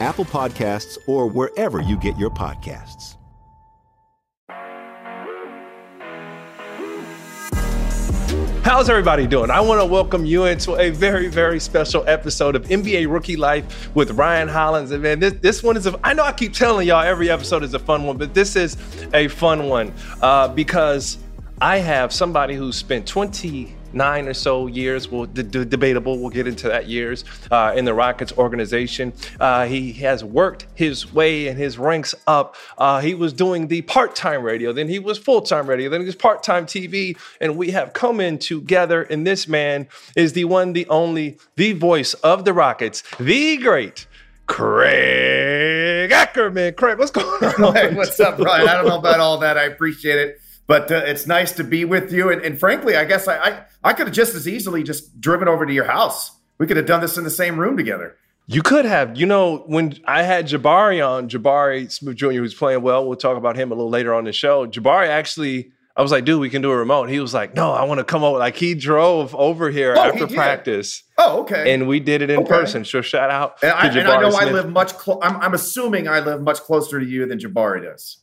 Apple Podcasts, or wherever you get your podcasts. How's everybody doing? I want to welcome you into a very, very special episode of NBA Rookie Life with Ryan Hollins. And man, this, this one is a, I know I keep telling y'all every episode is a fun one, but this is a fun one uh, because I have somebody who spent 20 nine or so years. Well, d- d- debatable. We'll get into that years uh, in the Rockets organization. Uh, he has worked his way and his ranks up. Uh, he was doing the part-time radio, then he was full-time radio, then he was part-time TV, and we have come in together. And this man is the one, the only, the voice of the Rockets, the great. Craig Ackerman. Craig, what's going on? Hey, what's up, Ryan? I don't know about all that. I appreciate it but uh, it's nice to be with you. And, and frankly, I guess I, I, I could have just as easily just driven over to your house. We could have done this in the same room together. You could have. You know, when I had Jabari on, Jabari Smith Jr., who's playing well, we'll talk about him a little later on the show. Jabari actually, I was like, dude, we can do a remote. He was like, no, I want to come over. Like, he drove over here oh, after practice. Oh, okay. And we did it in okay. person. So shout out and I, and I know Smith. I live much, clo- I'm, I'm assuming I live much closer to you than Jabari does.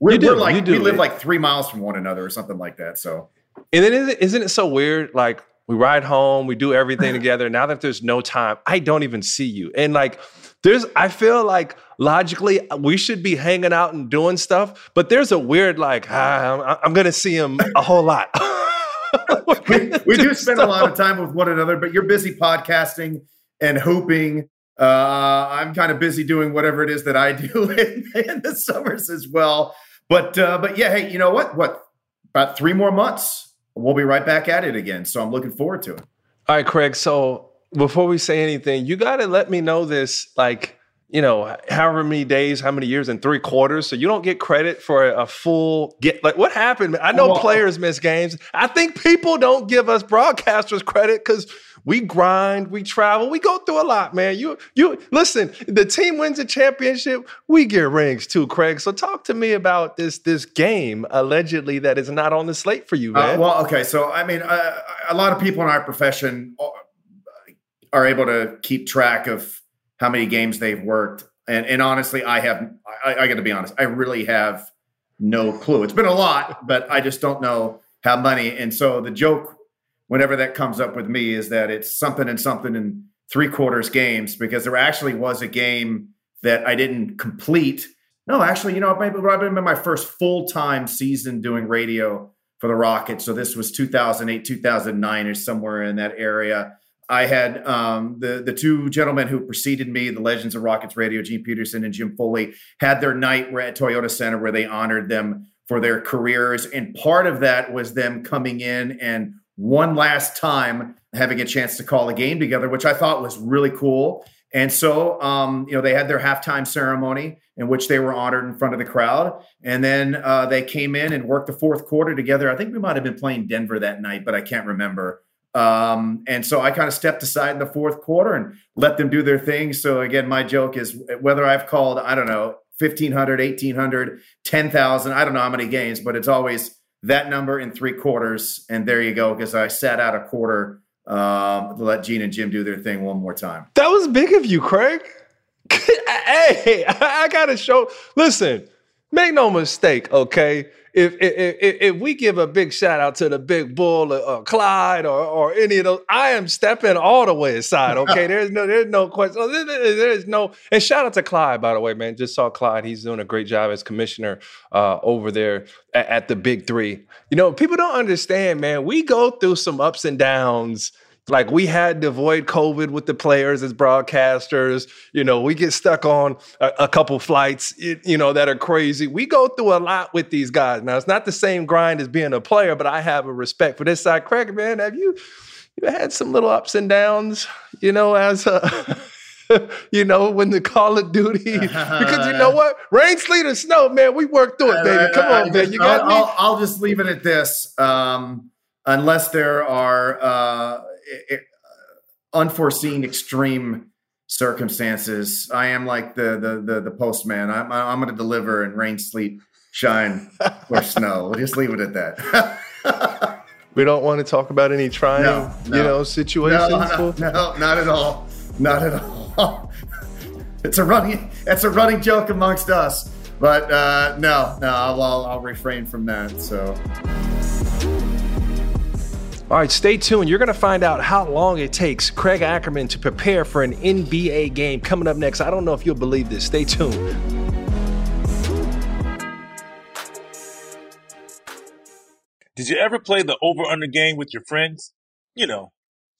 We're, we're like we live like three miles from one another or something like that. So, and then isn't, isn't it so weird? Like we ride home, we do everything together. Now that there's no time, I don't even see you. And like there's, I feel like logically we should be hanging out and doing stuff, but there's a weird like ah, I'm, I'm gonna see him a whole lot. we, we do spend stuff. a lot of time with one another, but you're busy podcasting and hooping. Uh, I'm kind of busy doing whatever it is that I do in, in the summers as well. But uh, but yeah, hey, you know what? What about three more months? We'll be right back at it again. So I'm looking forward to it. All right, Craig. So before we say anything, you got to let me know this, like you know, however many days, how many years, and three quarters. So you don't get credit for a full get. Like what happened? I know well, players miss games. I think people don't give us broadcasters credit because we grind, we travel, we go through a lot, man. You you listen, the team wins a championship, we get rings too, Craig. So talk to me about this this game allegedly that is not on the slate for you, uh, man. Uh, well, okay, so I mean, uh, a lot of people in our profession are able to keep track of how many games they've worked, and and honestly, I have. I, I got to be honest, I really have no clue. It's been a lot, but I just don't know how many. And so the joke whenever that comes up with me is that it's something and something in three quarters games because there actually was a game that I didn't complete. No, actually, you know, I've been my first full time season doing radio for the Rockets. So this was 2008, 2009 or somewhere in that area. I had um, the the two gentlemen who preceded me, the Legends of Rockets Radio, Gene Peterson and Jim Foley, had their night at Toyota Center where they honored them for their careers, and part of that was them coming in and one last time having a chance to call a game together, which I thought was really cool. And so, um, you know, they had their halftime ceremony in which they were honored in front of the crowd. And then uh, they came in and worked the fourth quarter together. I think we might have been playing Denver that night, but I can't remember. Um, and so I kind of stepped aside in the fourth quarter and let them do their thing. So again, my joke is whether I've called, I don't know, 1500, 1800, 10,000, I don't know how many games, but it's always that number in three quarters. And there you go, because I sat out a quarter um, to let Gene and Jim do their thing one more time. That was big of you, Craig. hey, I gotta show. Listen, make no mistake, okay? If, if, if, we give a big shout out to the big bull or, or Clyde or, or any of those, I am stepping all the way aside. Okay, there's no there's no question. There's no and shout out to Clyde by the way, man. Just saw Clyde. He's doing a great job as commissioner uh, over there at, at the Big Three. You know, people don't understand, man. We go through some ups and downs like we had to avoid COVID with the players as broadcasters. You know, we get stuck on a, a couple flights, you know, that are crazy. We go through a lot with these guys. Now, it's not the same grind as being a player, but I have a respect for this side. Craig, man, have you you had some little ups and downs, you know, as a you know, when the Call of Duty, because you know what, rain, sleet, or snow, man, we work through it, baby. Come on, man, you got I'll, me. I'll, I'll, just leave it at this. Um, unless there are uh, unforeseen extreme circumstances. I am like the the the, the postman. I'm I'm going to deliver in rain, sleet, shine, or snow. We'll just leave it at that. we don't want to talk about any trying, no, no. you know, situations. No, no, no, not at all. Not at all. it's a running it's a running joke amongst us. But uh, no, no, I'll, I'll, I'll refrain from that. So. All right, stay tuned. You're going to find out how long it takes Craig Ackerman to prepare for an NBA game coming up next. I don't know if you'll believe this. Stay tuned. Did you ever play the over under game with your friends? You know,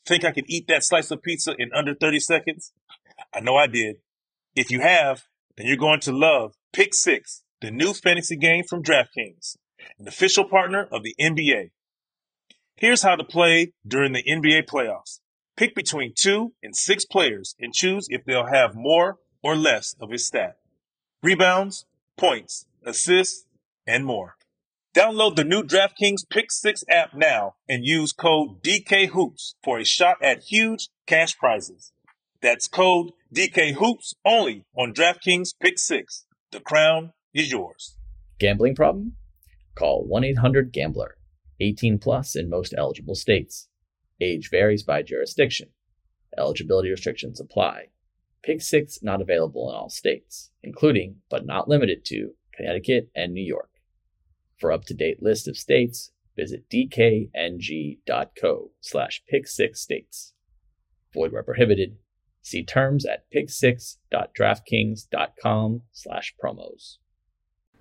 think I could eat that slice of pizza in under 30 seconds? I know I did. If you have, then you're going to love Pick Six, the new fantasy game from DraftKings, an official partner of the NBA. Here's how to play during the NBA playoffs. Pick between two and six players and choose if they'll have more or less of his stat. Rebounds, points, assists, and more. Download the new DraftKings Pick 6 app now and use code DKHOOPS for a shot at huge cash prizes. That's code DKHOOPS only on DraftKings Pick 6. The crown is yours. Gambling problem? Call 1 800 Gambler. 18 plus in most eligible states. Age varies by jurisdiction. Eligibility restrictions apply. Pick 6 not available in all states, including, but not limited to, Connecticut and New York. For up-to-date list of states, visit dkng.co slash pick6states. Void where prohibited. See terms at pick6.draftkings.com slash promos.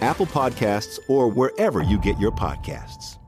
Apple Podcasts, or wherever you get your podcasts.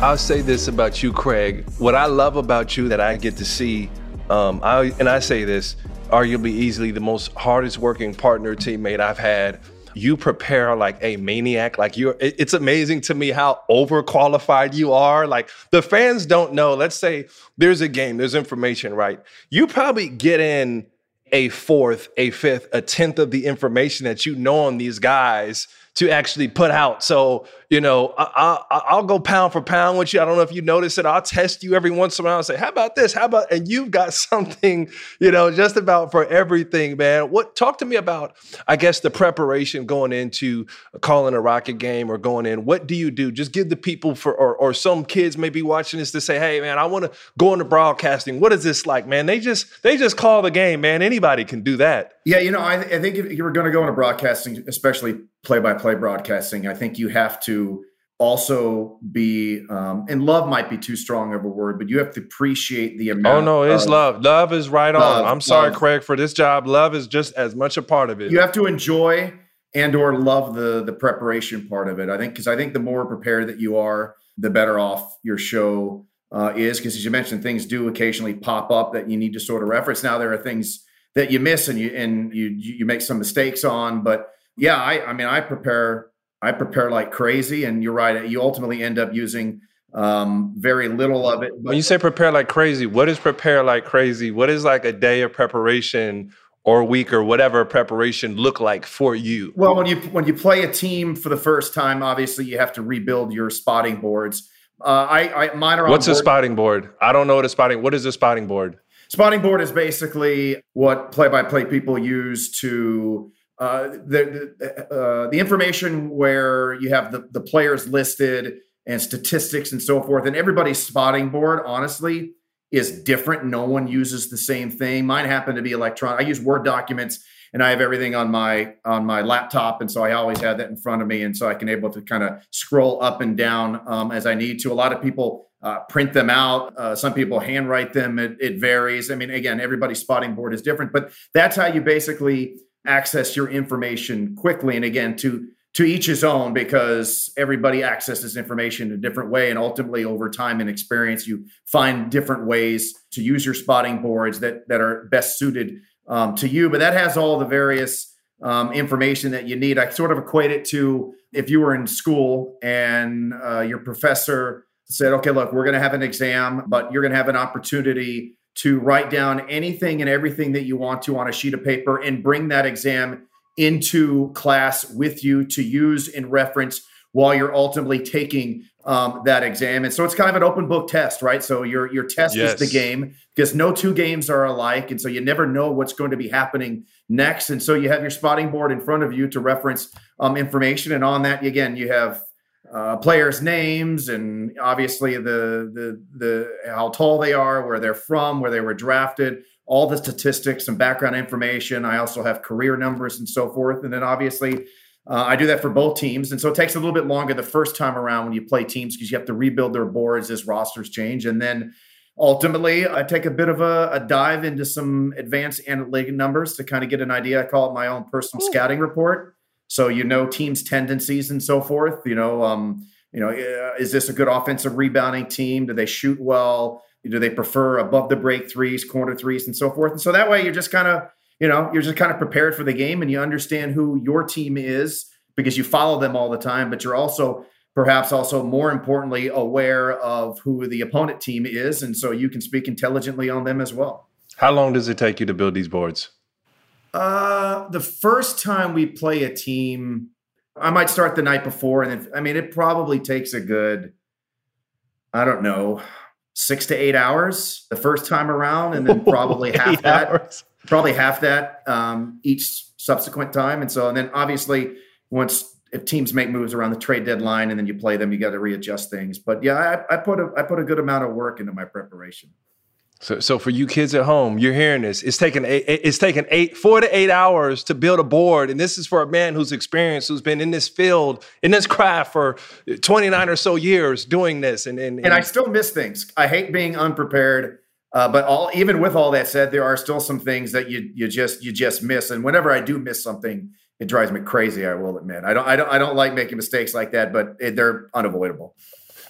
I'll say this about you, Craig. What I love about you that I get to see, um, I, and I say this, arguably easily the most hardest working partner teammate I've had you prepare like a maniac. Like you're, it's amazing to me how overqualified you are. Like the fans don't know. Let's say there's a game, there's information, right? You probably get in a fourth, a fifth, a tenth of the information that you know on these guys to actually put out. So, you know, I, I, will go pound for pound with you. I don't know if you notice it. I'll test you every once in a while and say, how about this? How about, and you've got something, you know, just about for everything, man. What, talk to me about, I guess, the preparation going into calling a Rocket game or going in. What do you do? Just give the people for, or, or some kids may be watching this to say, hey, man, I want to go into broadcasting. What is this like, man? They just, they just call the game, man. Anybody can do that. Yeah, you know, I, I think if you were going to go into broadcasting, especially play-by-play broadcasting, I think you have to also be um, and love might be too strong of a word, but you have to appreciate the amount. Oh no, it's love. Love is right love, on. I'm sorry, love. Craig, for this job. Love is just as much a part of it. You have to enjoy and or love the the preparation part of it. I think because I think the more prepared that you are, the better off your show uh, is. Because as you mentioned, things do occasionally pop up that you need to sort of reference. Now there are things that you miss and you and you you make some mistakes on. But yeah, I I mean I prepare I prepare like crazy, and you're right. You ultimately end up using um, very little of it. But- when you say prepare like crazy, what is prepare like crazy? What is like a day of preparation? or week or whatever preparation look like for you? Well, when you when you play a team for the first time, obviously you have to rebuild your spotting boards. Uh, I, I mine are. What's a spotting board? I don't know what a spotting. What is a spotting board? Spotting board is basically what play-by-play people use to uh, the the, uh, the information where you have the, the players listed and statistics and so forth. And everybody's spotting board, honestly, is different. No one uses the same thing. Mine happened to be electronic. I use Word documents and I have everything on my on my laptop, and so I always have that in front of me, and so I can able to kind of scroll up and down um, as I need to. A lot of people uh, print them out. Uh, some people handwrite them. It, it, varies. I mean, again, everybody's spotting board is different, but that's how you basically access your information quickly. And again, to to each his own, because everybody accesses information in a different way, and ultimately, over time and experience, you find different ways to use your spotting boards that that are best suited um, to you. But that has all the various um, information that you need. I sort of equate it to if you were in school and uh, your professor said, okay, look, we're going to have an exam, but you're going to have an opportunity to write down anything and everything that you want to on a sheet of paper and bring that exam into class with you to use in reference while you're ultimately taking um, that exam. And so it's kind of an open book test, right? So your your test yes. is the game because no two games are alike, and so you never know what's going to be happening next. And so you have your spotting board in front of you to reference um, information, and on that again you have uh, players' names and obviously the, the the how tall they are, where they're from, where they were drafted, all the statistics and background information. I also have career numbers and so forth, and then obviously. Uh, I do that for both teams. And so it takes a little bit longer the first time around when you play teams because you have to rebuild their boards as rosters change. And then ultimately, I take a bit of a, a dive into some advanced analytic numbers to kind of get an idea. I call it my own personal Ooh. scouting report. So you know teams' tendencies and so forth. You know, um, you know, is this a good offensive rebounding team? Do they shoot well? Do they prefer above the break threes, corner threes, and so forth? And so that way, you're just kind of, you know, you're just kind of prepared for the game, and you understand who your team is because you follow them all the time. But you're also perhaps also more importantly aware of who the opponent team is, and so you can speak intelligently on them as well. How long does it take you to build these boards? Uh, the first time we play a team, I might start the night before, and then, I mean, it probably takes a good, I don't know, six to eight hours the first time around, and then probably half that, hours. probably half that um, each subsequent time. And so, and then obviously, once if teams make moves around the trade deadline, and then you play them, you got to readjust things. But yeah, I, I put a I put a good amount of work into my preparation. So, so for you kids at home, you're hearing this. It's taken eight, it's taken eight, four to eight hours to build a board, and this is for a man who's experienced, who's been in this field, in this craft for 29 or so years doing this. And and, and, and I still miss things. I hate being unprepared, uh, but all even with all that said, there are still some things that you you just you just miss. And whenever I do miss something, it drives me crazy. I will admit. I don't I don't I don't like making mistakes like that, but it, they're unavoidable.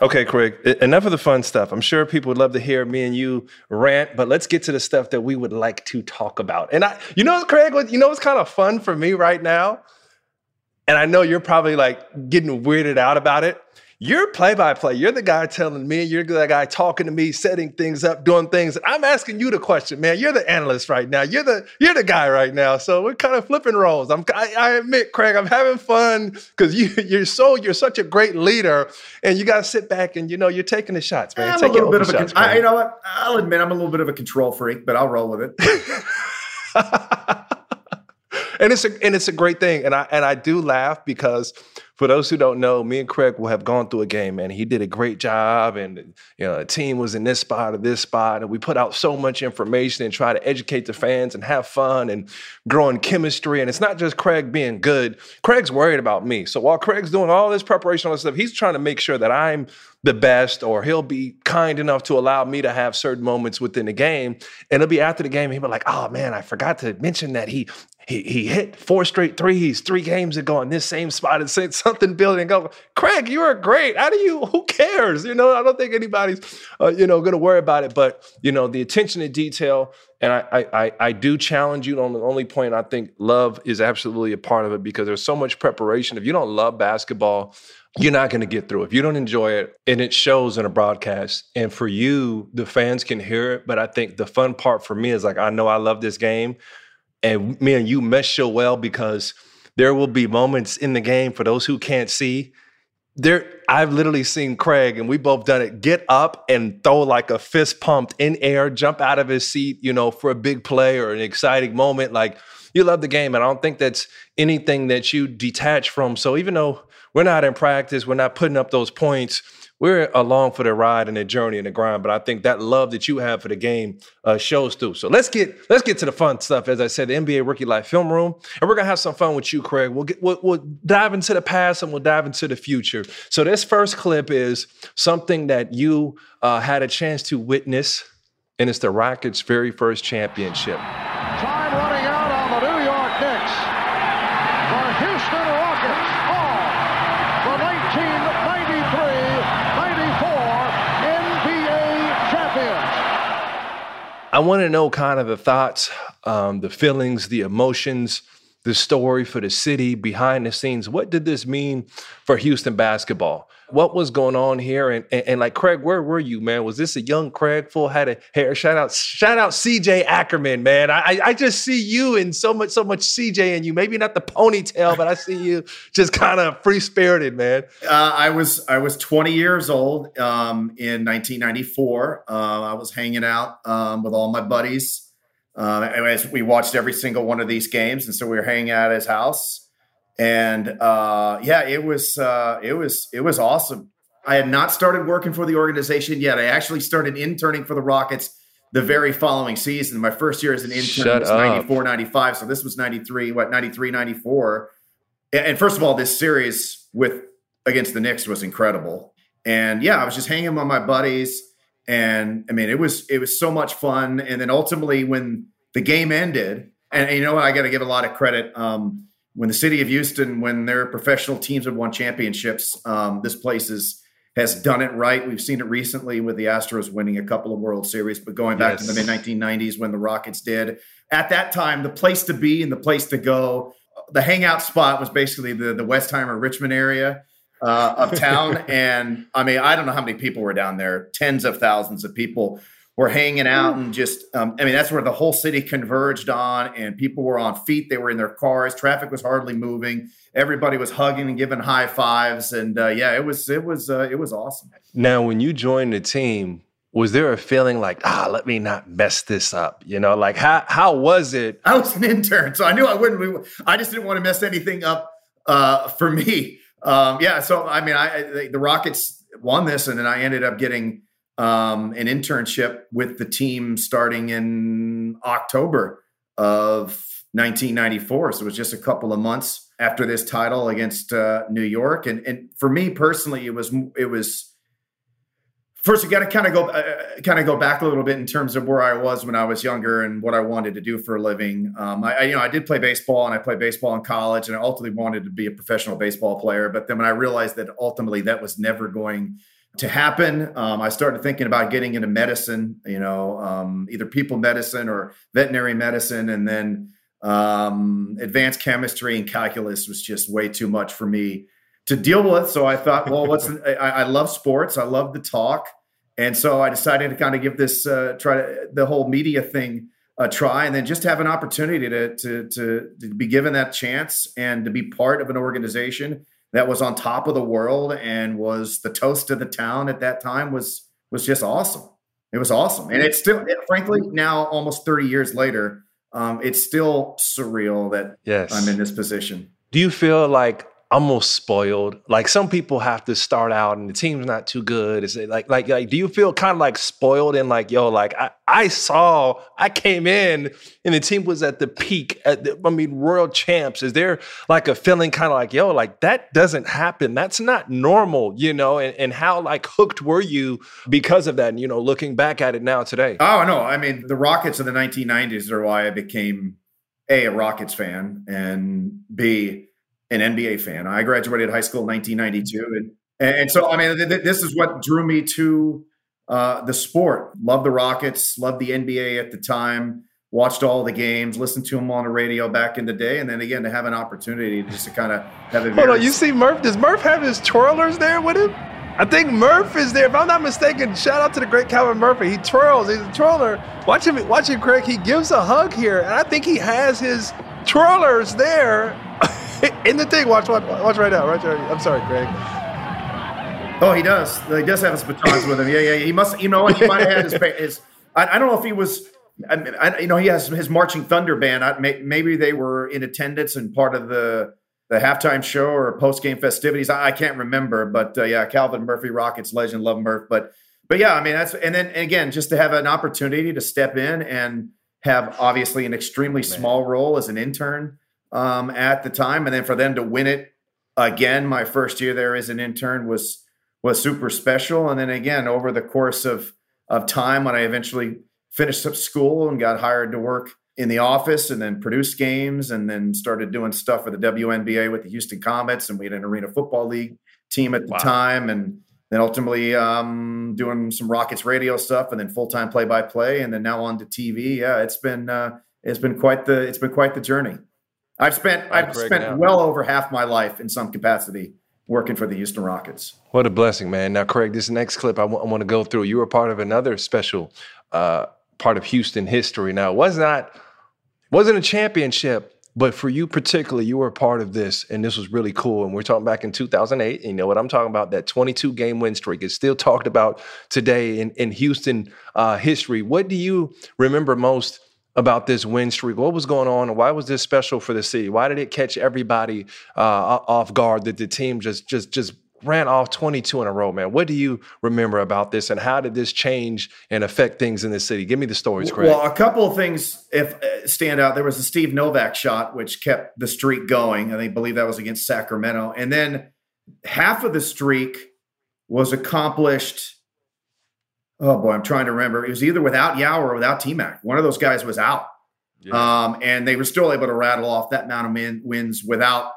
Okay, Craig, enough of the fun stuff. I'm sure people would love to hear me and you rant, but let's get to the stuff that we would like to talk about. And I, you know, Craig, you know what's kind of fun for me right now? and I know you're probably like getting weirded out about it. You're play by play. You're the guy telling me, you're the guy talking to me, setting things up, doing things. I'm asking you the question, man. You're the analyst right now. You're the you're the guy right now. So we're kind of flipping roles. I'm I, I admit, Craig, I'm having fun because you you're so you're such a great leader, and you got to sit back and you know you're taking the shots, man. I'm Take a little bit of shots, a. I, you know what? I'll admit I'm a little bit of a control freak, but I'll roll with it. and it's a and it's a great thing, and I and I do laugh because for those who don't know, me and Craig will have gone through a game, and he did a great job. And you know, the team was in this spot or this spot, and we put out so much information and try to educate the fans and have fun and growing chemistry. And it's not just Craig being good. Craig's worried about me. So while Craig's doing all this preparation on stuff, he's trying to make sure that I'm the best, or he'll be kind enough to allow me to have certain moments within the game. And it'll be after the game, he'll be like, "Oh man, I forgot to mention that he he he hit four straight threes three games ago in this same spot and said something building go, Craig, you are great. How do you? Who cares? You know, I don't think anybody's uh, you know going to worry about it. But you know, the attention to detail, and I, I I do challenge you on the only point. I think love is absolutely a part of it because there's so much preparation. If you don't love basketball. You're not going to get through if you don't enjoy it, and it shows in a broadcast. And for you, the fans can hear it. But I think the fun part for me is like I know I love this game, and me and you mesh so well because there will be moments in the game for those who can't see. There, I've literally seen Craig, and we both done it. Get up and throw like a fist pumped in air, jump out of his seat, you know, for a big play or an exciting moment. Like you love the game, and I don't think that's anything that you detach from. So even though we're not in practice, we're not putting up those points we're along for the ride and the journey and the grind. But I think that love that you have for the game uh, shows through. So let's get let's get to the fun stuff. As I said, the NBA Rookie Life Film Room, and we're gonna have some fun with you, Craig. We'll get we'll, we'll dive into the past and we'll dive into the future. So this first clip is something that you uh, had a chance to witness, and it's the Rockets' very first championship. Time running I want to know kind of the thoughts, um, the feelings, the emotions, the story for the city behind the scenes. What did this mean for Houston basketball? What was going on here? And, and, and like Craig, where were you, man? Was this a young Craig full head of hair? Shout out, shout out CJ Ackerman, man. I, I just see you in so much, so much CJ in you. Maybe not the ponytail, but I see you just kind of free spirited, man. Uh, I was I was 20 years old um, in 1994. Uh, I was hanging out um, with all my buddies. Uh, as we watched every single one of these games, and so we were hanging out at his house. And uh, yeah, it was uh, it was it was awesome. I had not started working for the organization yet. I actually started interning for the Rockets the very following season. My first year as an intern Shut was 94, 95. So this was 93, what, 93, 94. And and first of all, this series with against the Knicks was incredible. And yeah, I was just hanging with my buddies. And I mean, it was it was so much fun. And then ultimately when the game ended, and, and you know what, I gotta give a lot of credit. Um, when the city of Houston, when their professional teams have won championships, um, this place is has done it right. We've seen it recently with the Astros winning a couple of World Series, but going back to the mid 1990s when the Rockets did. At that time, the place to be and the place to go, the hangout spot was basically the the Westheimer Richmond area uh, of town. and I mean, I don't know how many people were down there. Tens of thousands of people were hanging out and just. Um, I mean, that's where the whole city converged on, and people were on feet. They were in their cars. Traffic was hardly moving. Everybody was hugging and giving high fives, and uh, yeah, it was it was uh, it was awesome. Now, when you joined the team, was there a feeling like, ah, let me not mess this up? You know, like how how was it? I was an intern, so I knew I wouldn't. I just didn't want to mess anything up uh, for me. Um, yeah, so I mean, I, the Rockets won this, and then I ended up getting um, an internship with the team starting in October of 1994. So it was just a couple of months after this title against uh, New York, and and for me personally, it was it was first you got to kind of go uh, kind of go back a little bit in terms of where I was when I was younger and what I wanted to do for a living. Um, I, I you know I did play baseball and I played baseball in college and I ultimately wanted to be a professional baseball player. But then when I realized that ultimately that was never going to happen, um, I started thinking about getting into medicine. You know, um, either people medicine or veterinary medicine, and then. Um, advanced chemistry and calculus was just way too much for me to deal with. So I thought, well, what's I, I love sports. I love the talk. And so I decided to kind of give this uh, try to, the whole media thing a try, and then just have an opportunity to, to to to be given that chance and to be part of an organization that was on top of the world and was the toast of the town at that time was was just awesome. It was awesome, and it's still, frankly, now almost thirty years later, um, it's still surreal that yes. I'm in this position. Do you feel like almost spoiled. Like some people have to start out and the team's not too good. Is it like like like do you feel kind of like spoiled and like yo like I I saw I came in and the team was at the peak at the, I mean world champs. Is there like a feeling kind of like yo like that doesn't happen. That's not normal, you know? And and how like hooked were you because of that? And you know, looking back at it now today. Oh no, I mean the Rockets of the 1990s are why I became a a Rockets fan and b an NBA fan. I graduated high school in 1992, and and so I mean, th- th- this is what drew me to uh, the sport. Love the Rockets, loved the NBA at the time. Watched all the games, listened to them on the radio back in the day, and then again to have an opportunity just to kind of have a. Hold on, you see Murph? Does Murph have his twirlers there with him? I think Murph is there. If I'm not mistaken, shout out to the great Calvin Murphy. He twirls. He's a twirler. Watch him, watch him, Craig. He gives a hug here, and I think he has his twirlers there in the thing. Watch, watch, watch right now. Right there. I'm sorry, Craig. Oh, he does. He does have his batons with him. Yeah, yeah. He must. You know what? He might have had his. his I, I, don't know if he was. I, I, you know, he has his marching thunder band. I, may, maybe they were in attendance and part of the the halftime show or post game festivities. I, can't remember, but uh, yeah, Calvin Murphy, Rockets legend, love Murph. But but yeah, I mean that's and then and again just to have an opportunity to step in and have obviously an extremely Man. small role as an intern um, at the time, and then for them to win it again, my first year there as an intern was was super special. And then again, over the course of of time, when I eventually finished up school and got hired to work in the office, and then produce games, and then started doing stuff for the WNBA with the Houston Comets, and we had an Arena Football League team at the wow. time, and then ultimately um, doing some Rockets radio stuff, and then full time play by play, and then now on to TV. Yeah, it's been uh, it's been quite the it's been quite the journey. I've spent I've spent now. well over half my life in some capacity working for the Houston Rockets. What a blessing, man! Now, Craig, this next clip I, w- I want to go through. You were part of another special uh, part of Houston history. Now, it was not wasn't a championship, but for you particularly, you were a part of this, and this was really cool. And we're talking back in 2008. You know what I'm talking about? That 22 game win streak is still talked about today in in Houston uh, history. What do you remember most? About this win streak. What was going on? Why was this special for the city? Why did it catch everybody uh, off guard that the team just just just ran off 22 in a row, man? What do you remember about this, and how did this change and affect things in the city? Give me the stories, Craig. Well, a couple of things if uh, stand out. There was a Steve Novak shot which kept the streak going, and I believe that was against Sacramento, and then half of the streak was accomplished oh boy, I'm trying to remember. It was either without Yao or without T Mac. One of those guys was out. Yeah. Um, and they were still able to rattle off that amount of min- wins without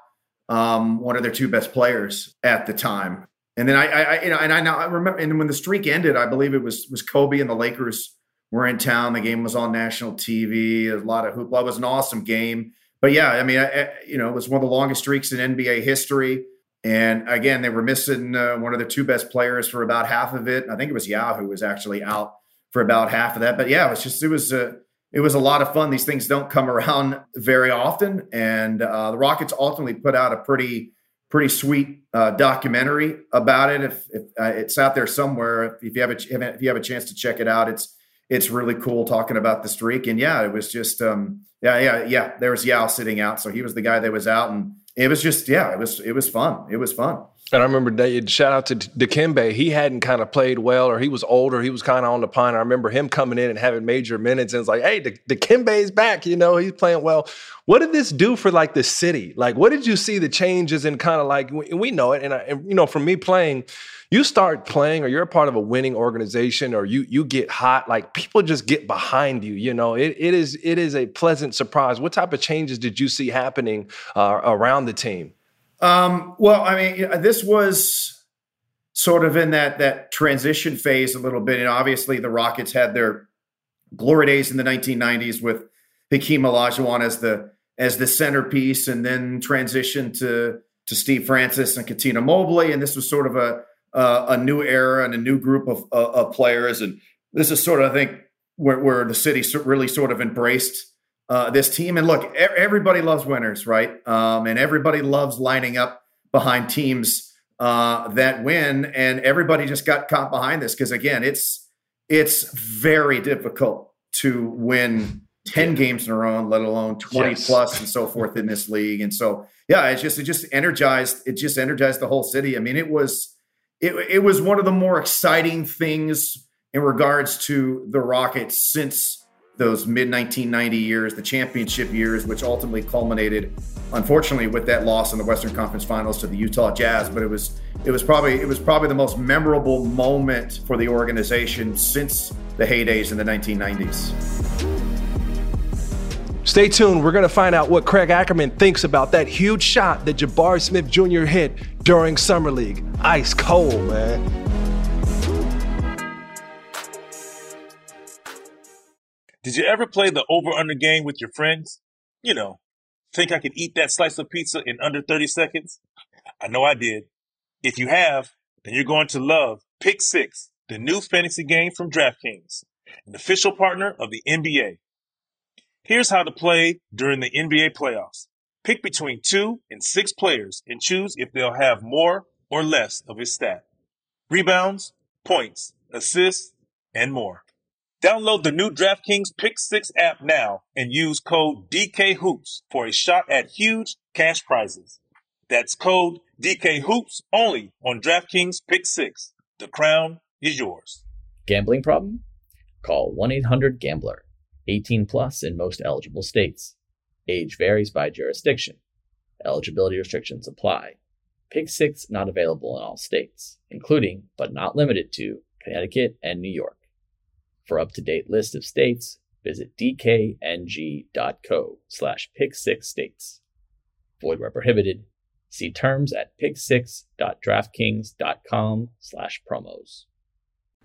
um, one of their two best players at the time. And then I, I, you know, and I now I remember, and when the streak ended, I believe it was was Kobe and the Lakers were in town. The game was on national TV. A lot of hoopla. It was an awesome game. But yeah, I mean, I, I, you know, it was one of the longest streaks in NBA history. And again, they were missing uh, one of the two best players for about half of it. I think it was Yao was actually out for about half of that. But yeah, it was just it was a it was a lot of fun. These things don't come around very often, and uh, the Rockets ultimately put out a pretty pretty sweet uh, documentary about it. If, if uh, it's out there somewhere, if you have a if you have a chance to check it out, it's it's really cool talking about the streak. And yeah, it was just um, yeah yeah yeah. There was Yao sitting out, so he was the guy that was out and it was just yeah, it was it was fun. It was fun. And I remember shout out to Dikembe. He hadn't kind of played well, or he was older. He was kind of on the pine. I remember him coming in and having major minutes, and it's like, hey, Dikembe's back. You know, he's playing well. What did this do for like the city? Like, what did you see the changes in kind of like we know it, and, I, and you know, from me playing you start playing or you're a part of a winning organization or you you get hot like people just get behind you you know? It, it is it is a pleasant surprise. What type of changes did you see happening uh, around the team? Um, well i mean this was sort of in that that transition phase a little bit. And obviously the rockets had their glory days in the 1990s with Hakeem Olajuwon as the as the centerpiece, and then transitioned to to Steve Francis and Cuttino Mobley, and this was sort of a uh, a new era and a new group of, uh, of players, and this is sort of I think where, where the city really sort of embraced uh, this team. And look, everybody loves winners, right? Um, and everybody loves lining up behind teams uh, that win, and everybody just got caught behind this because again, it's it's very difficult to win 10 games in a row, let alone 20 yes. plus and so forth in this league. And so, yeah, it's just, it just energized, it just energized the whole city. I mean, it was, it, it was one of the more exciting things in regards to the Rockets since those mid 1990 years, the championship years, which ultimately culminated, unfortunately, with that loss in the Western Conference Finals to the Utah Jazz. But it was it was probably it was probably the most memorable moment for the organization since the heydays in the 1990s. Stay tuned. We're going to find out what Craig Ackerman thinks about that huge shot that Jabari Smith Jr. hit during Summer League. Ice cold, man. Did you ever play the over under game with your friends? You know, think I could eat that slice of pizza in under 30 seconds? I know I did. If you have, then you're going to love Pick Six, the new fantasy game from DraftKings, an official partner of the NBA. Here's how to play during the NBA playoffs. Pick between two and six players and choose if they'll have more or less of his stat. Rebounds, points, assists, and more. Download the new DraftKings Pick 6 app now and use code DKHOOPS for a shot at huge cash prizes. That's code DKHOOPS only on DraftKings Pick 6. The crown is yours. Gambling problem? Call 1-800-GAMBLER. 18 plus in most eligible states. Age varies by jurisdiction. Eligibility restrictions apply. Pick 6 not available in all states, including but not limited to Connecticut and New York. For up-to-date list of states, visit dkng.co slash pick6states. Void where prohibited. See terms at pick6.draftkings.com slash promos.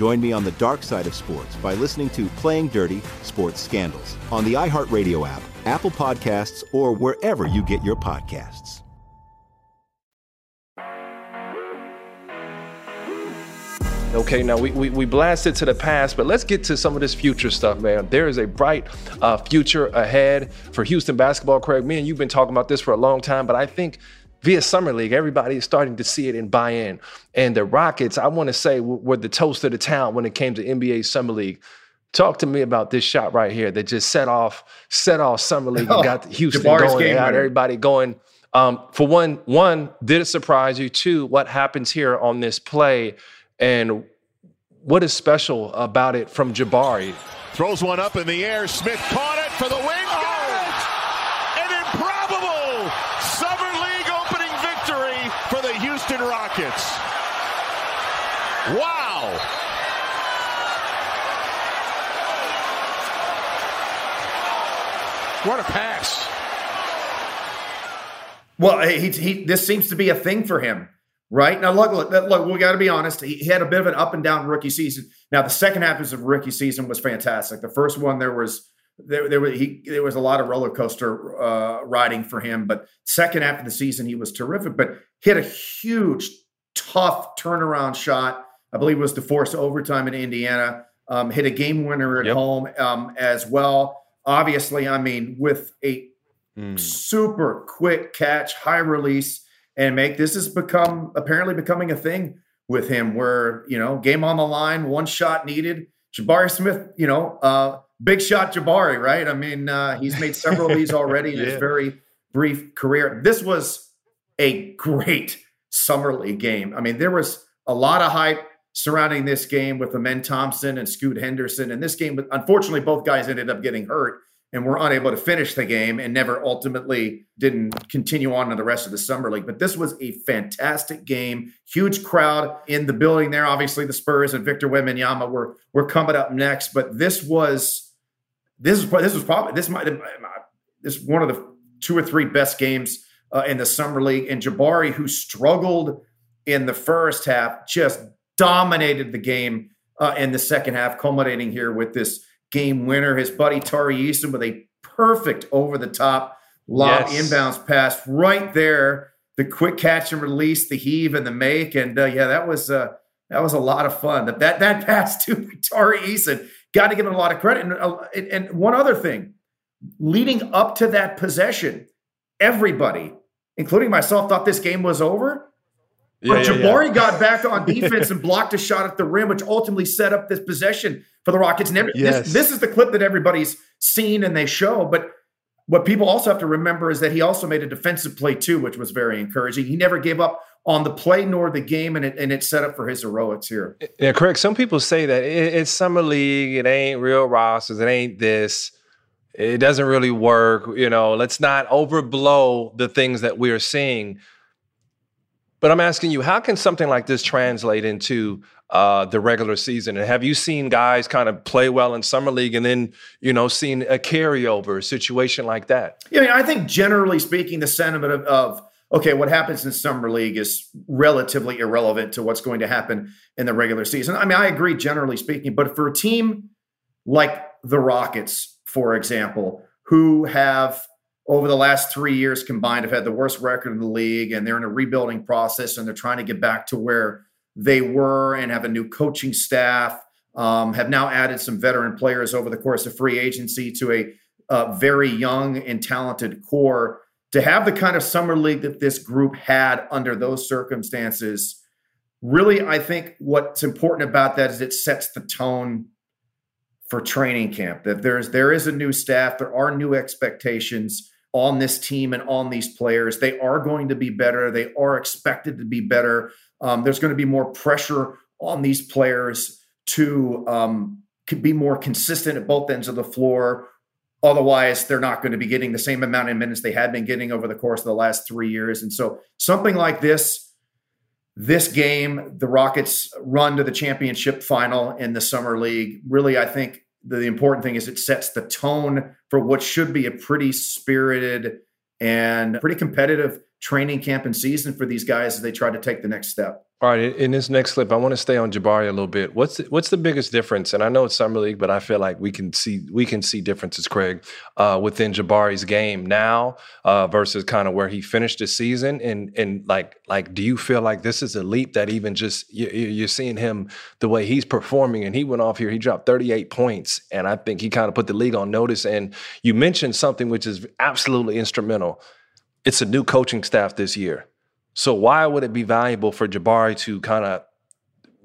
Join me on the dark side of sports by listening to Playing Dirty Sports Scandals on the iHeartRadio app Apple Podcasts, or wherever you get your podcasts. Okay, now we, we, we blasted to the past, but let's get to some of this future stuff, man. There is a bright uh, future ahead for Houston basketball, Craig. Me and you've been talking about this for a long time, but I think via Summer League, everybody is starting to see it and buy in. And the Rockets, I want to say, were the toast of the town when it came to NBA Summer League. Talk to me about this shot right here that just set off set off summer league and oh, got Houston Jabari's going, got everybody going. Um, for one, one did it surprise you? Two, what happens here on this play, and what is special about it from Jabari? Throws one up in the air. Smith caught it for the win. Oh. An improbable summer league opening victory for the Houston Rockets. Wow. What a pass. Well, he, he this seems to be a thing for him, right? Now, look, look, look we got to be honest. He, he, had a bit of an up and down rookie season. Now, the second half of rookie season was fantastic. The first one, there was there, there was he there was a lot of roller coaster uh, riding for him, but second half of the season, he was terrific. But hit a huge, tough turnaround shot. I believe it was to force overtime in Indiana. Um, hit a game winner at yep. home um, as well obviously, I mean, with a mm. super quick catch, high release, and make this has become apparently becoming a thing with him where, you know, game on the line, one shot needed. Jabari Smith, you know, uh, big shot Jabari, right? I mean, uh, he's made several of these already in his very brief career. This was a great summer league game. I mean, there was a lot of hype surrounding this game with Amen Thompson and Scoot Henderson. And this game, unfortunately, both guys ended up getting hurt and were unable to finish the game and never ultimately didn't continue on to the rest of the summer league. But this was a fantastic game, huge crowd in the building there. Obviously, the Spurs and Victor Wembanyama were were coming up next, but this was this is this was probably this might this one of the two or three best games uh, in the summer league. And Jabari, who struggled in the first half, just dominated the game uh, in the second half, culminating here with this game winner. His buddy Tari Eason with a perfect over the top lob yes. inbounds pass right there. The quick catch and release, the heave and the make, and uh, yeah, that was uh, that was a lot of fun. That that, that pass to Tari Eason got to give him a lot of credit. And, uh, and one other thing, leading up to that possession, everybody, including myself, thought this game was over. Yeah, but yeah, Jabari yeah. got back on defense and blocked a shot at the rim, which ultimately set up this possession for the Rockets. And every, yes. this, this is the clip that everybody's seen and they show. But what people also have to remember is that he also made a defensive play too, which was very encouraging. He never gave up on the play nor the game, and it and it set up for his heroics here. Yeah, correct. Some people say that it, it's summer league, it ain't real rosters, it ain't this. It doesn't really work. You know, let's not overblow the things that we're seeing. But I'm asking you, how can something like this translate into uh, the regular season? And have you seen guys kind of play well in summer league and then, you know, seen a carryover situation like that? Yeah, I, mean, I think generally speaking, the sentiment of, of okay, what happens in summer league is relatively irrelevant to what's going to happen in the regular season. I mean, I agree generally speaking, but for a team like the Rockets, for example, who have over the last three years combined have had the worst record in the league and they're in a rebuilding process and they're trying to get back to where they were and have a new coaching staff um, have now added some veteran players over the course of free agency to a uh, very young and talented core. To have the kind of summer league that this group had under those circumstances really i think what's important about that is it sets the tone for training camp that there's there is a new staff there are new expectations on this team and on these players. They are going to be better. They are expected to be better. Um, there's going to be more pressure on these players to um, be more consistent at both ends of the floor. Otherwise, they're not going to be getting the same amount of minutes they had been getting over the course of the last three years. And so, something like this, this game, the Rockets' run to the championship final in the summer league, really, I think the important thing is it sets the tone for what should be a pretty spirited and pretty competitive training camp and season for these guys as they try to take the next step. All right, in this next clip, I want to stay on Jabari a little bit. What's the, what's the biggest difference? And I know it's summer league, but I feel like we can see we can see differences, Craig, uh, within Jabari's game now uh, versus kind of where he finished the season. And and like like, do you feel like this is a leap that even just you, you're seeing him the way he's performing? And he went off here, he dropped 38 points, and I think he kind of put the league on notice. And you mentioned something which is absolutely instrumental. It's a new coaching staff this year so why would it be valuable for Jabari to kind of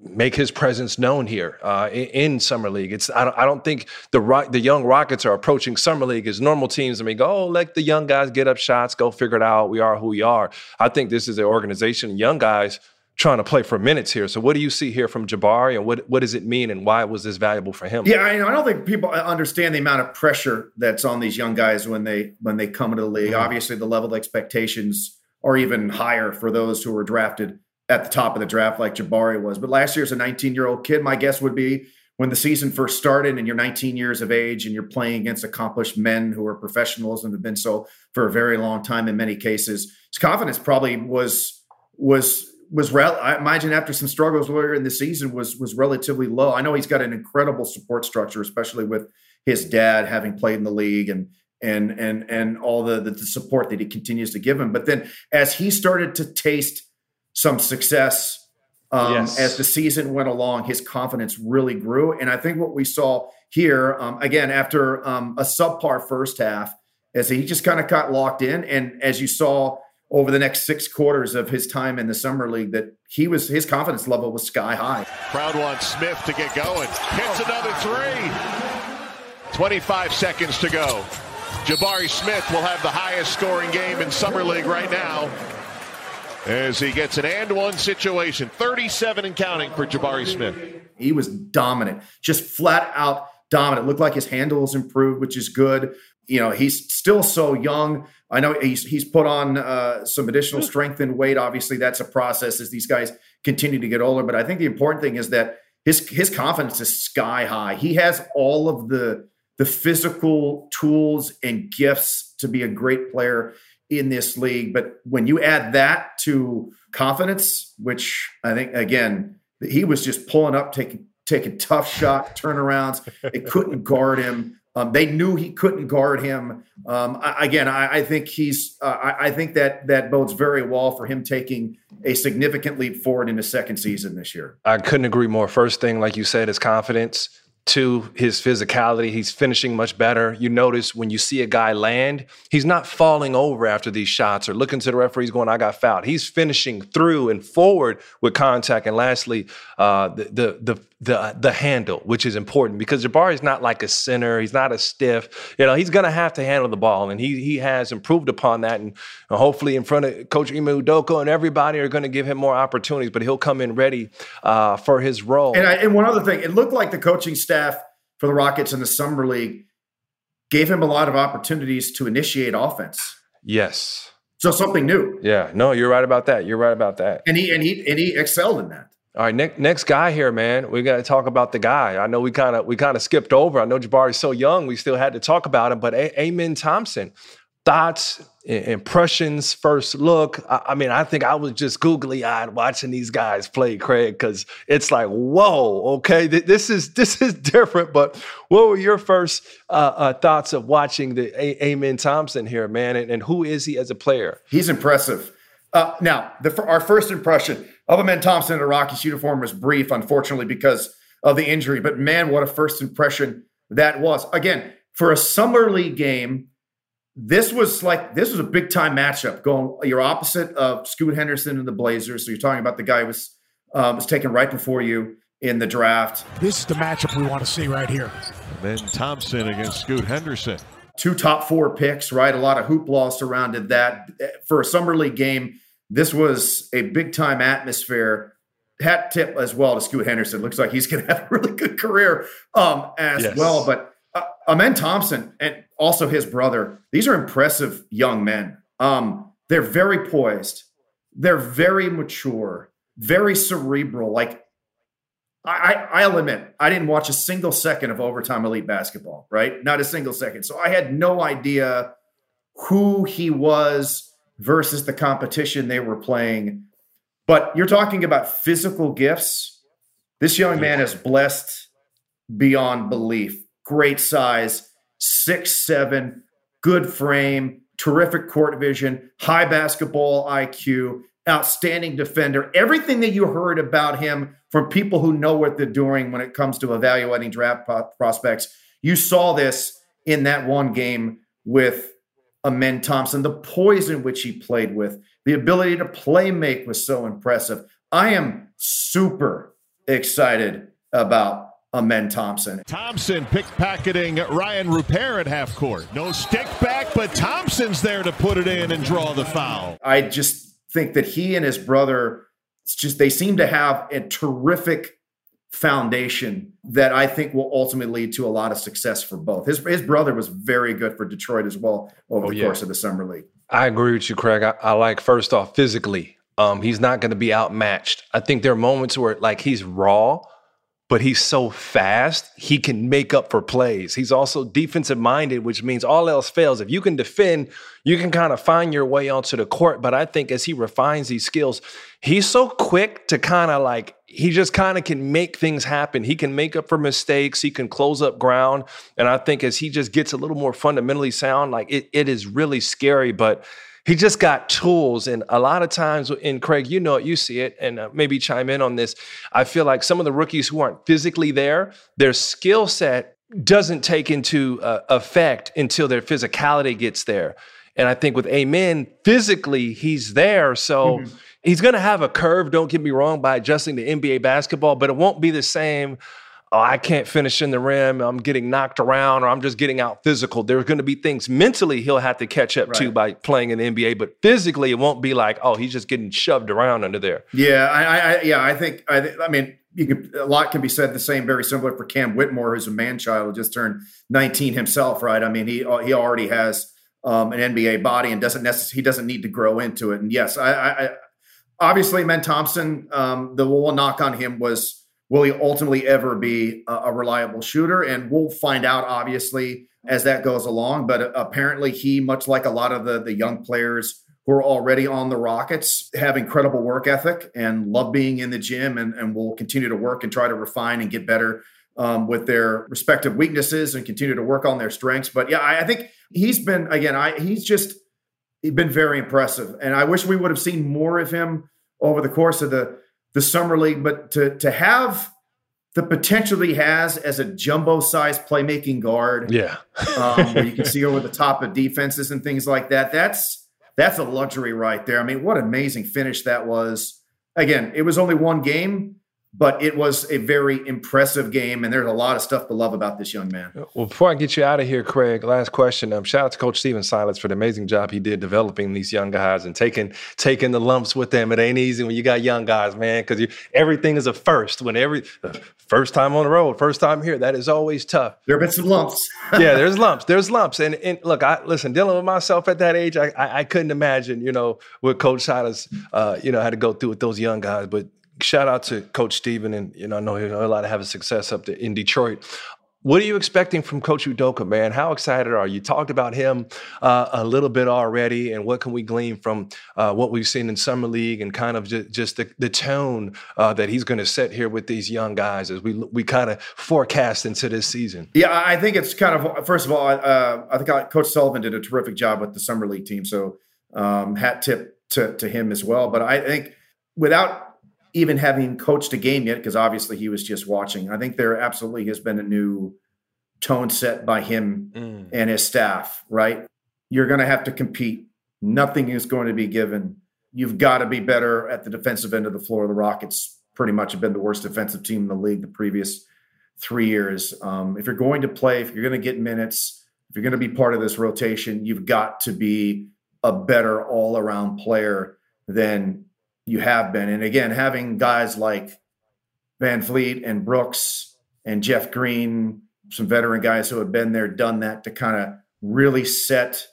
make his presence known here uh, in, in, summer league? It's I don't, I don't think the the young Rockets are approaching summer league as normal teams. I mean, go oh, let the young guys get up shots, go figure it out. We are who we are. I think this is an organization, young guys trying to play for minutes here. So what do you see here from Jabari and what, what does it mean and why was this valuable for him? Yeah, I, I don't think people understand the amount of pressure that's on these young guys when they when they come into the league. Mm-hmm. Obviously the level of expectations or even higher for those who were drafted at the top of the draft, like Jabari was. But last year's a 19 year old kid. My guess would be when the season first started and you're 19 years of age and you're playing against accomplished men who are professionals and have been so for a very long time in many cases, his confidence probably was was was rel- I imagine after some struggles earlier in the season was was relatively low. I know he's got an incredible support structure, especially with his dad having played in the league and and and and all the, the support that he continues to give him. But then as he started to taste some success um, yes. as the season went along, his confidence really grew. And I think what we saw here, um, again, after um, a subpar first half, as he just kind of got locked in, and as you saw over the next six quarters of his time in the summer league that he was his confidence level was sky high. Crowd wants Smith to get going. Hits another three. 25 seconds to go. Jabari Smith will have the highest scoring game in summer league right now as he gets an and one situation. 37 and counting for Jabari Smith. He was dominant, just flat out dominant. Looked like his handles improved, which is good. You know, he's still so young. I know he's he's put on uh, some additional strength and weight. Obviously, that's a process as these guys continue to get older. But I think the important thing is that his his confidence is sky high. He has all of the the physical tools and gifts to be a great player in this league. But when you add that to confidence, which I think again he was just pulling up, taking taking tough shot turnarounds. They couldn't guard him. Um, they knew he couldn't guard him. Um, I, again, I, I, think he's. Uh, I, I, think that that bodes very well for him taking a significant leap forward in the second season this year. I couldn't agree more. First thing, like you said, is confidence to his physicality. He's finishing much better. You notice when you see a guy land, he's not falling over after these shots or looking to the referees going, I got fouled. He's finishing through and forward with contact. And lastly, uh, the, the, the, the, the handle, which is important because Jabari is not like a center. He's not a stiff. You know, he's going to have to handle the ball. And he, he has improved upon that. And hopefully in front of Coach Ime Udoka and everybody are going to give him more opportunities, but he'll come in ready uh, for his role. And, I, and one other thing, it looked like the coaching staff staff for the Rockets in the summer league gave him a lot of opportunities to initiate offense. Yes. So something new. Yeah. No, you're right about that. You're right about that. And he and he and he excelled in that. All right, next next guy here, man. We got to talk about the guy. I know we kind of we kind of skipped over. I know Jabari's so young, we still had to talk about him. But a- Amen Thompson, thoughts, impressions, first look. I, I, mean, I think I was just googly eyed watching these guys play, Craig, because it's like, whoa, okay, th- this is this is different. But what were your first uh, uh, thoughts of watching the a- Amen Thompson here, man? And, and, who is he as a player? He's impressive. Uh, now, the, our first impression of Amen Thompson in a Rockets uniform was brief, unfortunately, because of the injury. But man, what a first impression that was. Again, for a summer league game this was like this was a big time matchup going you're opposite of Scoot Henderson and the Blazers. So you're talking about the guy who was um, was taken right before you in the draft. This is the matchup we want to see right here. then Thompson against Scoot Henderson. Two top four picks, right? A lot of hoopla surrounded that. For a summer league game, this was a big time atmosphere. Hat tip as well to Scoot Henderson. Looks like he's going to have a really good career um, as yes. well. But uh, Amen Thompson and also his brother, these are impressive young men. Um, they're very poised, they're very mature, very cerebral. Like I, I'll admit, I didn't watch a single second of overtime elite basketball, right? Not a single second. So I had no idea who he was versus the competition they were playing. But you're talking about physical gifts. This young man is blessed beyond belief great size, six seven, good frame, terrific court vision, high basketball IQ, outstanding defender. Everything that you heard about him from people who know what they're doing when it comes to evaluating draft prospects, you saw this in that one game with Amen Thompson. The poise in which he played with, the ability to play make was so impressive. I am super excited about Amen Thompson. Thompson pickpocketing Rayan Rupert at half court. No stick back, but Thompson's there to put it in and draw the foul. I just think that he and his brother, it's just they seem to have a terrific foundation that I think will ultimately lead to a lot of success for both. His his brother was very good for Detroit as well over oh, the yeah. course of the summer league. I agree with you, Craig. I, I like first off physically. Um, he's not going to be outmatched. I think there are moments where like he's raw but he's so fast, he can make up for plays. He's also defensive minded, which means all else fails. If you can defend, you can kind of find your way onto the court. But I think as he refines these skills, he's so quick to kind of like, he just kind of can make things happen. He can make up for mistakes. He can close up ground. And I think as he just gets a little more fundamentally sound, like it, it is really scary. But he just got tools. And a lot of times, and Craig, you know it, you see it, and uh, maybe chime in on this. I feel like some of the rookies who aren't physically there, their skill set doesn't take into uh, effect until their physicality gets there. And I think with Amen, physically, he's there. So mm-hmm. He's going to have a curve, don't get me wrong, by adjusting to NBA basketball, but it won't be the same. Oh, I can't finish in the rim. I'm getting knocked around, or I'm just getting out physical. There's going to be things mentally he'll have to catch up right. to by playing in the NBA, but physically it won't be like, oh, he's just getting shoved around under there. Yeah, I, I yeah, I think, I, I mean, you could, a lot can be said the same, very similar for Cam Whitmore, who's a man child, who just turned 19 himself, right? I mean, he he already has um, an NBA body and doesn't necessarily he doesn't need to grow into it. And yes, I, I obviously Amen Thompson. Um, the one knock on him was will he ultimately ever be a, a, reliable shooter? And we'll find out obviously as that goes along. But apparently, he much like a lot of the the young players who are already on the Rockets have incredible work ethic and love being in the gym and, and will continue to work and try to refine and get better um, with their respective weaknesses and continue to work on their strengths. But yeah, I, I think he's been again. I he's just he's been very impressive, and I wish we would have seen more of him over the course of the the summer league. But to to have the potential he has as a jumbo sized playmaking guard, yeah, um, where you can see over the top of defenses and things like that. That's that's a luxury right there. I mean, what amazing finish that was. Again, it was only one game, but it was a very impressive game, and there's a lot of stuff to love about this young man. Well, before I get you out of here, Craig, last question. Um, shout out to Coach Stephen Silas for the amazing job he did developing these young guys and taking taking the lumps with them. It ain't easy when you got young guys, man, because everything is a first. When every uh, first time on the road, first time here, that is always tough. There have been some lumps. yeah, there's lumps. There's lumps. And, and look, I listen. Dealing with myself at that age, I I, I couldn't imagine, you know, what Coach Silas, uh, you know, had to go through with those young guys, but shout out to Coach Stephen, and you know I know he'll a lot of having success up in Detroit. What are you expecting from Coach Udoka, man? How excited are you? Talked about him uh, a little bit already, and what can we glean from uh, what we've seen in summer league and kind of just, just the, the tone uh, that he's going to set here with these young guys as we we kind of forecast into this season? Yeah, I think it's kind of first of all, uh, I think Coach Sullivan did a terrific job with the summer league team, so um, hat tip to to him as well. But I think without even having coached a game yet, because obviously he was just watching. I think there absolutely has been a new tone set by him mm. and his staff, right? You're going to have to compete. Nothing is going to be given. You've got to be better at the defensive end of the floor. The Rockets pretty much have been the worst defensive team in the league the previous three years. Um, if you're going to play, if you're going to get minutes, if you're going to be part of this rotation, you've got to be a better all around player than you have been. And again, having guys like VanVleet and Brooks and Jeff Green, some veteran guys who have been there, done that to kind of really set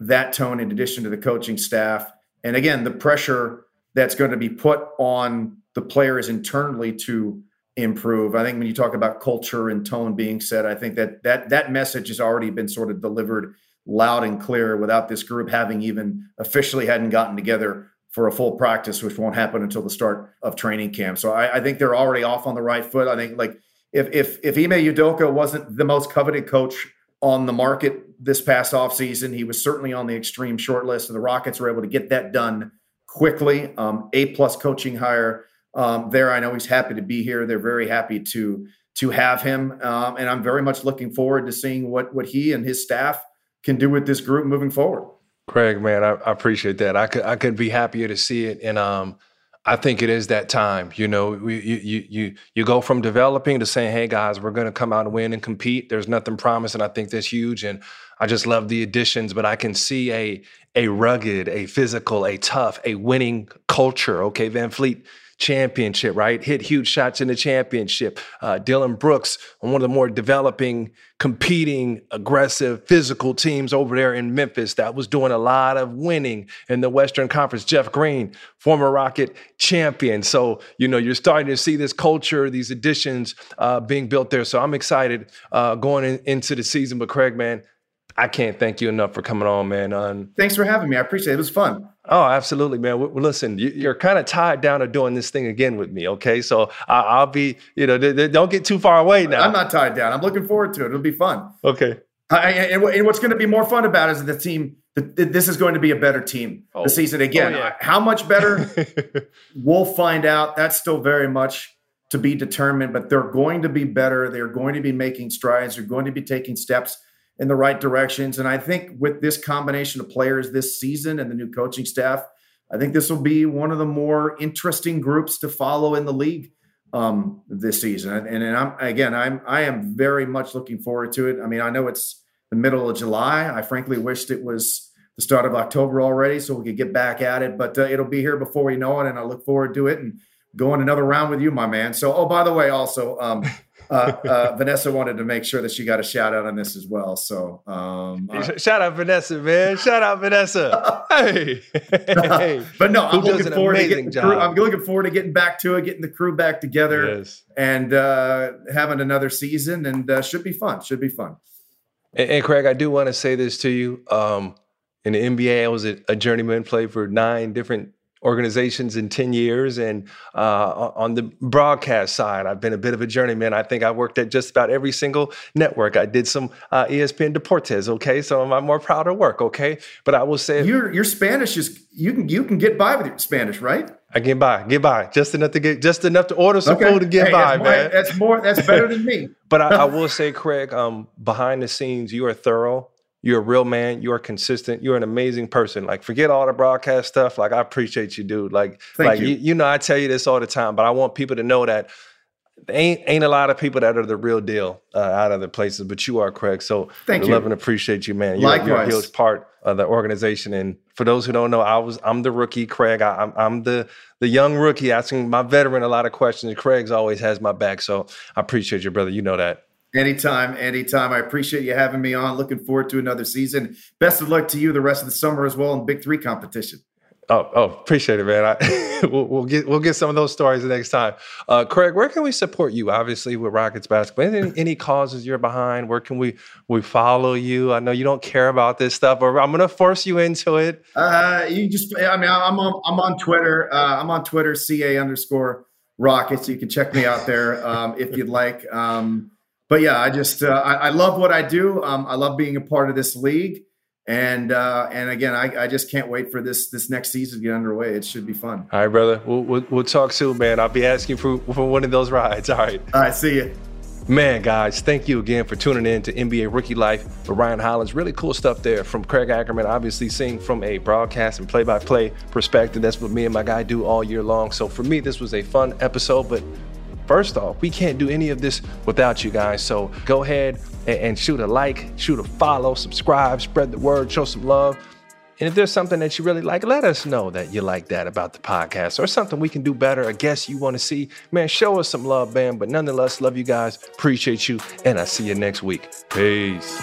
that tone in addition to the coaching staff. And again, the pressure that's going to be put on the players internally to improve. I think when you talk about culture and tone being set, I think that that that message has already been sort of delivered loud and clear without this group having even officially hadn't gotten together for a full practice, which won't happen until the start of training camp. So I, I think they're already off on the right foot. I think like if if if Ime Udoka wasn't the most coveted coach on the market this past offseason, he was certainly on the extreme short list, and the Rockets were able to get that done quickly. Um, a plus coaching hire um, there. I know he's happy to be here. They're very happy to to have him, um, and I'm very much looking forward to seeing what what he and his staff can do with this group moving forward. Craig, man, I, I, appreciate that. I could I could be happier to see it, and um, I think it is that time. You know, we, you you you you go from developing to saying, "Hey guys, we're going to come out and win and compete." There's nothing promised, and I think that's huge. And I just love the additions, but I can see a a rugged, a physical, a tough, a winning culture. Okay, VanVleet championship, right? Hit huge shots in the championship. Uh, Dillon Brooks, one of the more developing, competing, aggressive, physical teams over there in Memphis that was doing a lot of winning in the Western Conference. Jeff Green, former Rocket champion. So, you know, you're starting to see this culture, these additions uh, being built there. So I'm excited uh, going in, into the season. But Craig, man, I can't thank you enough for coming on, man. Um, Thanks for having me. I appreciate it. It was fun. Oh, absolutely, man. Well, listen, you're kind of tied down to doing this thing again with me, okay? So I'll be, you know, don't get too far away now. I'm not tied down. I'm looking forward to it. It'll be fun. Okay. and what's going to be more fun about it is the team. This is going to be a better team oh. the season oh, again. Oh, yeah. How much better? we'll find out. That's still very much to be determined. But they're going to be better. They're going to be making strides. They're going to be taking steps in the right directions. And I think with this combination of players this season and the new coaching staff, I think this will be one of the more interesting groups to follow in the league um, this season. And, and I'm again, I'm I am very much looking forward to it. I mean, I know it's the middle of July. I frankly wished it was the start of October already, so we could get back at it. But uh, it'll be here before we know it, and I look forward to it and going another round with you, my man. So, oh, by the way, also. Um, uh, uh, Vanessa wanted to make sure that she got a shout out on this as well. So, um, uh, shout out Vanessa, man! Shout out Vanessa. hey, hey. but no, I'm looking forward to getting. Crew, I'm looking forward to getting back to it, getting the crew back together, yes. and uh, having another season, and uh, should be fun. Should be fun. And, and Craig, I do want to say this to you. Um, in the NBA, I was a, a journeyman, played for nine different organizations in 10 years. And uh, on the broadcast side, I've been a bit of a journeyman. I think I worked at just about every single network. I did some uh, ESPN Deportes, okay? So I'm more proud of work, okay? But I will say your your Spanish is you can you can get by with your Spanish, right? I get by, get by, just enough to get, just enough to order some okay. food to get hey, by, that's man. that's more, that's better than me. but I, I, will say, Craig, um, behind the scenes, you are thorough. You're a real man. You are consistent. You're an amazing person. Like, forget all the broadcast stuff. Like, I appreciate you, dude. Like, Thank like you. you. you know, I tell you this all the time, but I want people to know that ain't ain't a lot of people that are the real deal uh, out of the places, but you are, Craig. So, thank you. Love and appreciate you, man. You're, Likewise. you're a huge part of the organization. And for those who don't know, I was I'm the rookie, Craig. I, I'm I'm the the young rookie asking my veteran a lot of questions. Craig's always has my back, so I appreciate you, brother. You know that. Anytime, anytime. I appreciate you having me on. Looking forward to another season. Best of luck to you the rest of the summer as well in Big Three competition. Oh, oh, appreciate it, man. I, we'll, we'll, get we'll get some of those stories the next time. Uh, Craig, where can we support you? Obviously, with Rockets basketball. Any, any causes you're behind? Where can we we follow you? I know you don't care about this stuff, but I'm going to force you into it. Uh, you just, I mean, I'm on I'm on Twitter. Uh, I'm on Twitter, ca underscore Rockets. You can check me out there um, if you'd like. Um, but yeah, I just uh, I, I, love what I do. Um, I love being a part of this league, and uh, and again, I, I, just can't wait for this this next season to get underway. It should be fun. All right, brother. We'll, we'll, we'll talk soon, man. I'll be asking for for one of those rides. All right. All right. See you. Man, guys, thank you again for tuning in to NBA Rookie Life with Ryan Hollins. Really cool stuff there from Craig Ackerman, obviously seeing from a broadcast and play by play perspective. That's what me and my guy do all year long. So for me, this was a fun episode, but First off, we can't do any of this without you guys. So go ahead and, shoot a like, shoot a follow, subscribe, spread the word, show some love. And if there's something that you really like, let us know that you like that about the podcast or something we can do better, a guest you want to see. Man, show us some love, man. But nonetheless, love you guys, appreciate you, and I'll see you next week. Peace.